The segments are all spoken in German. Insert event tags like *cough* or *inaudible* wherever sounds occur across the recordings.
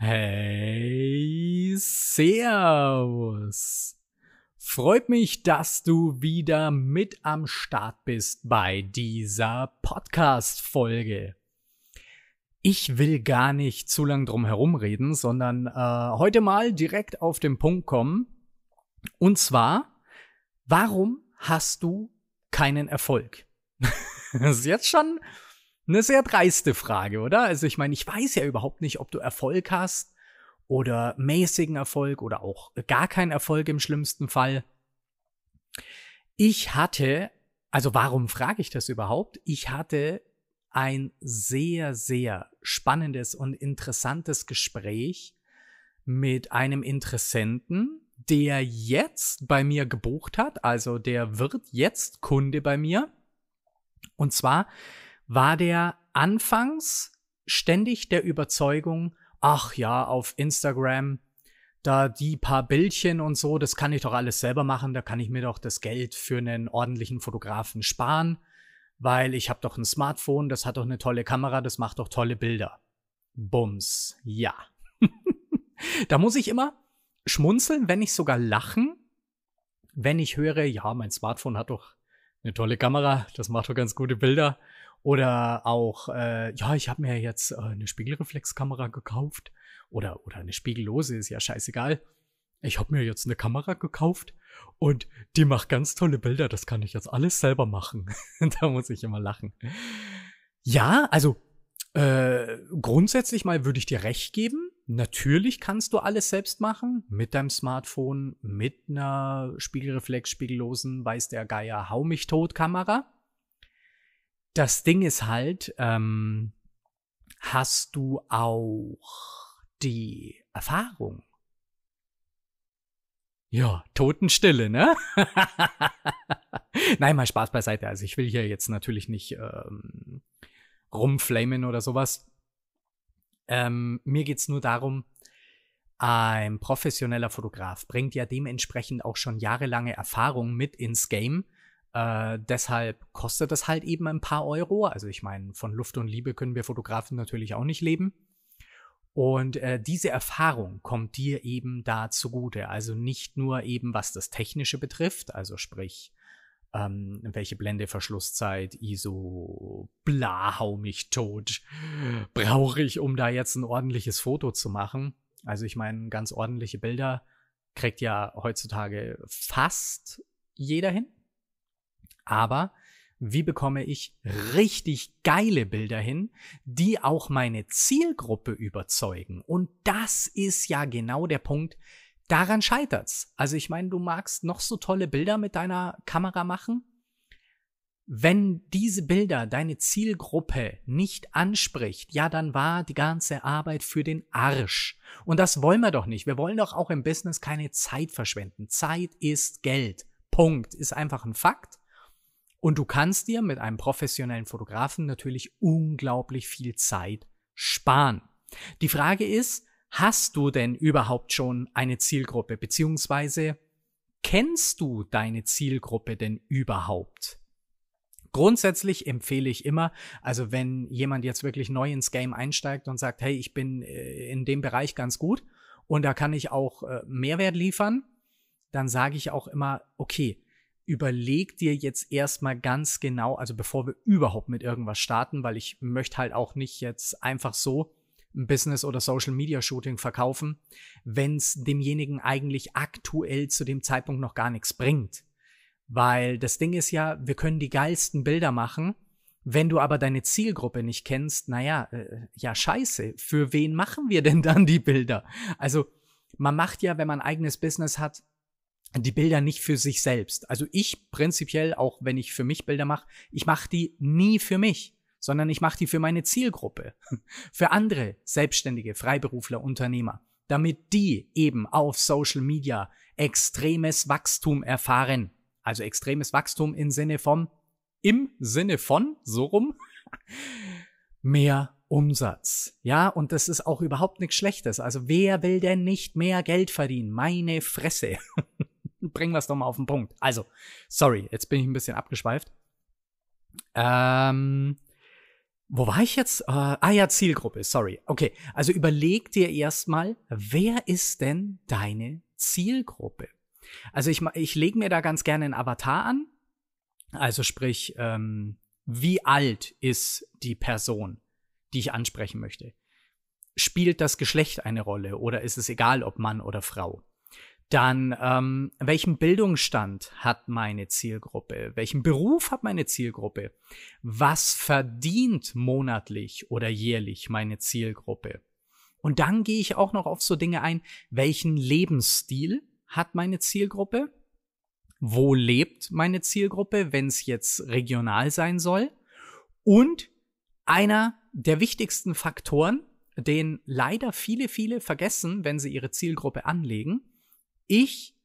Hey, Servus. Freut mich, dass du wieder mit am Start bist bei dieser Podcast-Folge. Ich will gar nicht zu lang drum herum reden, sondern äh, heute mal direkt auf den Punkt kommen. Und zwar, warum hast du keinen Erfolg? das *laughs* ist jetzt schon eine sehr dreiste Frage, oder? Also ich meine, ich weiß ja überhaupt nicht, ob du Erfolg hast oder mäßigen Erfolg oder auch gar keinen Erfolg im schlimmsten Fall. Ich hatte, also warum frage ich das überhaupt? Ich hatte ein sehr, sehr spannendes und interessantes Gespräch mit einem Interessenten, der jetzt bei mir gebucht hat, also der wird jetzt Kunde bei mir. Und zwar war der anfangs ständig der Überzeugung, ach ja, auf Instagram, da die paar Bildchen und so, das kann ich doch alles selber machen, da kann ich mir doch das Geld für einen ordentlichen Fotografen sparen, weil ich habe doch ein Smartphone, das hat doch eine tolle Kamera, das macht doch tolle Bilder. Bums, ja. *laughs* da muss ich immer schmunzeln, wenn nicht sogar lachen, wenn ich höre, ja, mein Smartphone hat doch eine tolle Kamera, das macht doch ganz gute Bilder. Oder auch, äh, ja, ich habe mir jetzt äh, eine Spiegelreflexkamera gekauft. Oder, oder eine spiegellose, ist ja scheißegal. Ich habe mir jetzt eine Kamera gekauft und die macht ganz tolle Bilder. Das kann ich jetzt alles selber machen. *laughs* da muss ich immer lachen. Ja, also äh, grundsätzlich mal würde ich dir recht geben. Natürlich kannst du alles selbst machen. Mit deinem Smartphone, mit einer Spiegelreflex, spiegellosen, weiß der Geier, hau mich tot Kamera. Das Ding ist halt, ähm, hast du auch die Erfahrung? Ja, Totenstille, ne? *laughs* Nein, mal Spaß beiseite. Also ich will hier jetzt natürlich nicht ähm, rumflamen oder sowas. Ähm, mir geht's nur darum, ein professioneller Fotograf bringt ja dementsprechend auch schon jahrelange Erfahrung mit ins Game äh, deshalb kostet es halt eben ein paar Euro. Also ich meine, von Luft und Liebe können wir Fotografen natürlich auch nicht leben. Und äh, diese Erfahrung kommt dir eben da zugute. Also nicht nur eben, was das Technische betrifft, also sprich, ähm, welche Blende, Verschlusszeit, ISO, bla, hau mich tot, *laughs* brauche ich, um da jetzt ein ordentliches Foto zu machen. Also ich meine, ganz ordentliche Bilder kriegt ja heutzutage fast jeder hin. Aber wie bekomme ich richtig geile Bilder hin, die auch meine Zielgruppe überzeugen? Und das ist ja genau der Punkt, daran scheitert's. Also ich meine, du magst noch so tolle Bilder mit deiner Kamera machen. Wenn diese Bilder deine Zielgruppe nicht anspricht, ja, dann war die ganze Arbeit für den Arsch. Und das wollen wir doch nicht. Wir wollen doch auch im Business keine Zeit verschwenden. Zeit ist Geld. Punkt. Ist einfach ein Fakt. Und du kannst dir mit einem professionellen Fotografen natürlich unglaublich viel Zeit sparen. Die Frage ist, hast du denn überhaupt schon eine Zielgruppe, beziehungsweise kennst du deine Zielgruppe denn überhaupt? Grundsätzlich empfehle ich immer, also wenn jemand jetzt wirklich neu ins Game einsteigt und sagt, hey, ich bin äh, in dem Bereich ganz gut und da kann ich auch äh, Mehrwert liefern, dann sage ich auch immer, okay, überleg dir jetzt erstmal ganz genau, also bevor wir überhaupt mit irgendwas starten, weil ich möchte halt auch nicht jetzt einfach so ein Business oder Social Media Shooting verkaufen, wenn es demjenigen eigentlich aktuell zu dem Zeitpunkt noch gar nichts bringt. Weil das Ding ist ja, wir können die geilsten Bilder machen, wenn du aber deine Zielgruppe nicht kennst, naja, äh, ja scheiße, für wen machen wir denn dann die Bilder? Also man macht ja, wenn man ein eigenes Business hat, die Bilder nicht für sich selbst. Also ich prinzipiell, auch wenn ich für mich Bilder mache, ich mache die nie für mich, sondern ich mache die für meine Zielgruppe, *laughs* für andere Selbstständige, Freiberufler, Unternehmer, damit die eben auf Social Media extremes Wachstum erfahren. Also extremes Wachstum im Sinne von, im Sinne von, so rum, *laughs* mehr Umsatz. Ja, und das ist auch überhaupt nichts Schlechtes. Also wer will denn nicht mehr Geld verdienen? Meine Fresse. *laughs* bringen wir es doch mal auf den Punkt. Also, sorry, jetzt bin ich ein bisschen abgeschweift. Ähm, wo war ich jetzt? Äh, ah ja, Zielgruppe, sorry. Okay, also überleg dir erstmal, wer ist denn deine Zielgruppe? Also ich, ich lege mir da ganz gerne einen Avatar an. Also sprich, ähm, wie alt ist die Person, die ich ansprechen möchte? Spielt das Geschlecht eine Rolle oder ist es egal, ob Mann oder Frau? Dann, ähm, welchen Bildungsstand hat meine Zielgruppe? Welchen Beruf hat meine Zielgruppe? Was verdient monatlich oder jährlich meine Zielgruppe? Und dann gehe ich auch noch auf so Dinge ein, welchen Lebensstil hat meine Zielgruppe? Wo lebt meine Zielgruppe, wenn es jetzt regional sein soll? Und einer der wichtigsten Faktoren, den leider viele, viele vergessen, wenn sie ihre Zielgruppe anlegen, ich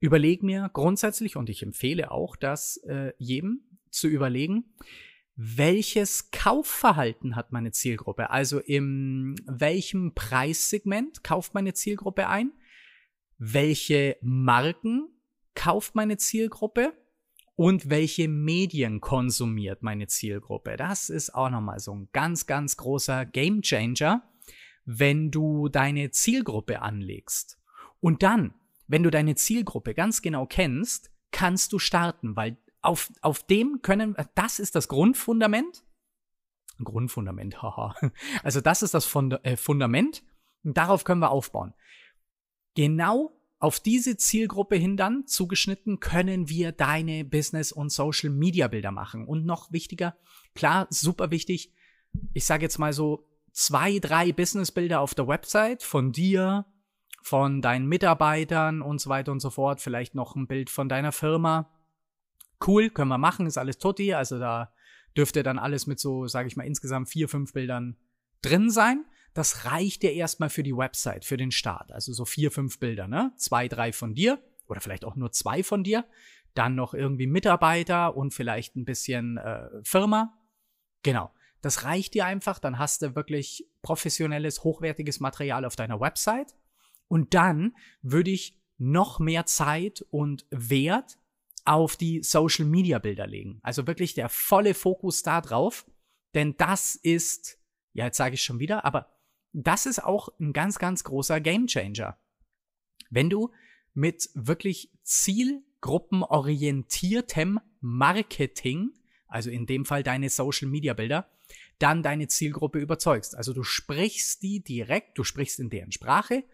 überlege mir grundsätzlich, und ich empfehle auch das äh, jedem zu überlegen, welches Kaufverhalten hat meine Zielgruppe? Also in welchem Preissegment kauft meine Zielgruppe ein? Welche Marken kauft meine Zielgruppe? Und welche Medien konsumiert meine Zielgruppe? Das ist auch nochmal so ein ganz, ganz großer Gamechanger, wenn du deine Zielgruppe anlegst. Und dann wenn du deine Zielgruppe ganz genau kennst, kannst du starten, weil auf, auf dem können, das ist das Grundfundament. Grundfundament, haha. Also das ist das Fund äh, Fundament und darauf können wir aufbauen. Genau auf diese Zielgruppe hin dann zugeschnitten können wir deine Business- und Social-Media-Bilder machen. Und noch wichtiger, klar, super wichtig, ich sage jetzt mal so zwei, drei Business-Bilder auf der Website von dir, von deinen Mitarbeitern und so weiter und so fort, vielleicht noch ein Bild von deiner Firma. Cool, können wir machen, ist alles tutti, also da dürfte dann alles mit so, sage ich mal, insgesamt vier, fünf Bildern drin sein. Das reicht dir erstmal für die Website, für den Start. Also so vier, fünf Bilder, ne? Zwei, drei von dir oder vielleicht auch nur zwei von dir. Dann noch irgendwie Mitarbeiter und vielleicht ein bisschen äh, Firma. Genau. Das reicht dir einfach, dann hast du wirklich professionelles, hochwertiges Material auf deiner Website. Und dann würde ich noch mehr Zeit und Wert auf die Social Media Bilder legen. Also wirklich der volle Fokus da drauf. Denn das ist, ja, jetzt sage ich schon wieder, aber das ist auch ein ganz, ganz großer Gamechanger. Wenn du mit wirklich zielgruppenorientiertem Marketing, also in dem Fall deine Social Media Bilder, dann deine Zielgruppe überzeugst. Also du sprichst die direkt, du sprichst in deren Sprache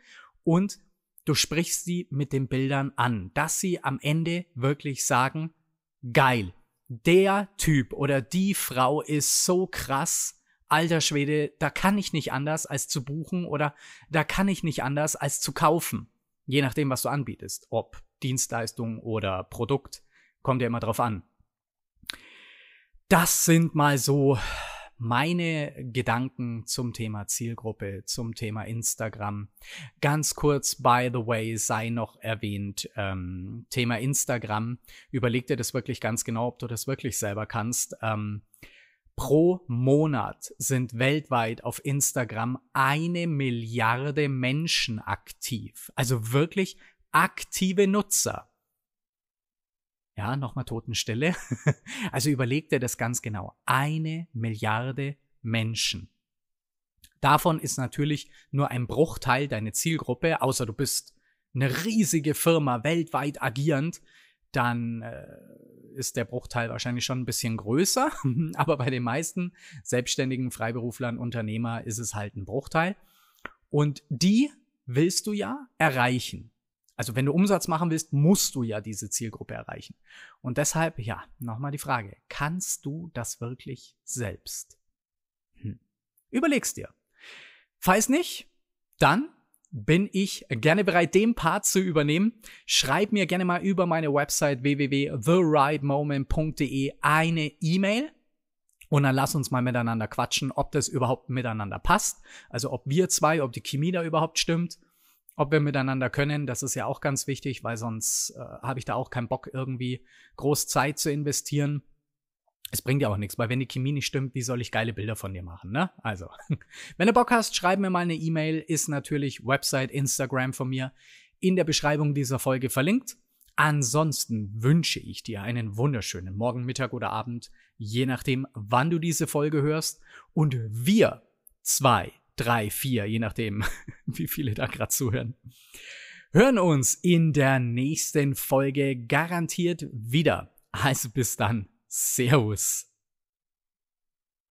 und du sprichst sie mit den Bildern an, dass sie am Ende wirklich sagen, geil, der Typ oder die Frau ist so krass, alter Schwede, da kann ich nicht anders als zu buchen oder da kann ich nicht anders als zu kaufen. Je nachdem, was du anbietest, ob Dienstleistung oder Produkt, kommt ja immer drauf an. Das sind mal so meine Gedanken zum Thema Zielgruppe, zum Thema Instagram. Ganz kurz, by the way, sei noch erwähnt, ähm, Thema Instagram. Überleg dir das wirklich ganz genau, ob du das wirklich selber kannst. Ähm, Pro Monat sind weltweit auf Instagram eine Milliarde Menschen aktiv. Also wirklich aktive Nutzer. Ja, nochmal Totenstille. *laughs* also überleg dir das ganz genau. Eine Milliarde Menschen. Davon ist natürlich nur ein Bruchteil deine Zielgruppe, außer du bist eine riesige Firma weltweit agierend, dann äh, ist der Bruchteil wahrscheinlich schon ein bisschen größer. *laughs* Aber bei den meisten selbstständigen Freiberuflern, Unternehmer ist es halt ein Bruchteil. Und die willst du ja erreichen. Also wenn du Umsatz machen willst, musst du ja diese Zielgruppe erreichen. Und deshalb, ja, nochmal die Frage, kannst du das wirklich selbst? Hm. Überlegst dir. Falls nicht, dann bin ich gerne bereit, den Part zu übernehmen. Schreib mir gerne mal über meine Website www.therightmoment.de eine E-Mail und dann lass uns mal miteinander quatschen, ob das überhaupt miteinander passt. Also ob wir zwei, ob die Chemie da überhaupt stimmt ob wir miteinander können, das ist ja auch ganz wichtig, weil sonst äh, habe ich da auch keinen Bock, irgendwie groß Zeit zu investieren. Es bringt ja auch nichts, weil wenn die Chemie nicht stimmt, wie soll ich geile Bilder von dir machen, ne? Also, *laughs* wenn du Bock hast, schreib mir mal eine E-Mail, ist natürlich Website, Instagram von mir in der Beschreibung dieser Folge verlinkt. Ansonsten wünsche ich dir einen wunderschönen Morgen, Mittag oder Abend, je nachdem, wann du diese Folge hörst. Und wir zwei, drei, vier, je nachdem, *laughs* wie viele da gerade zuhören, hören uns in der nächsten Folge garantiert wieder. Also bis dann. Servus.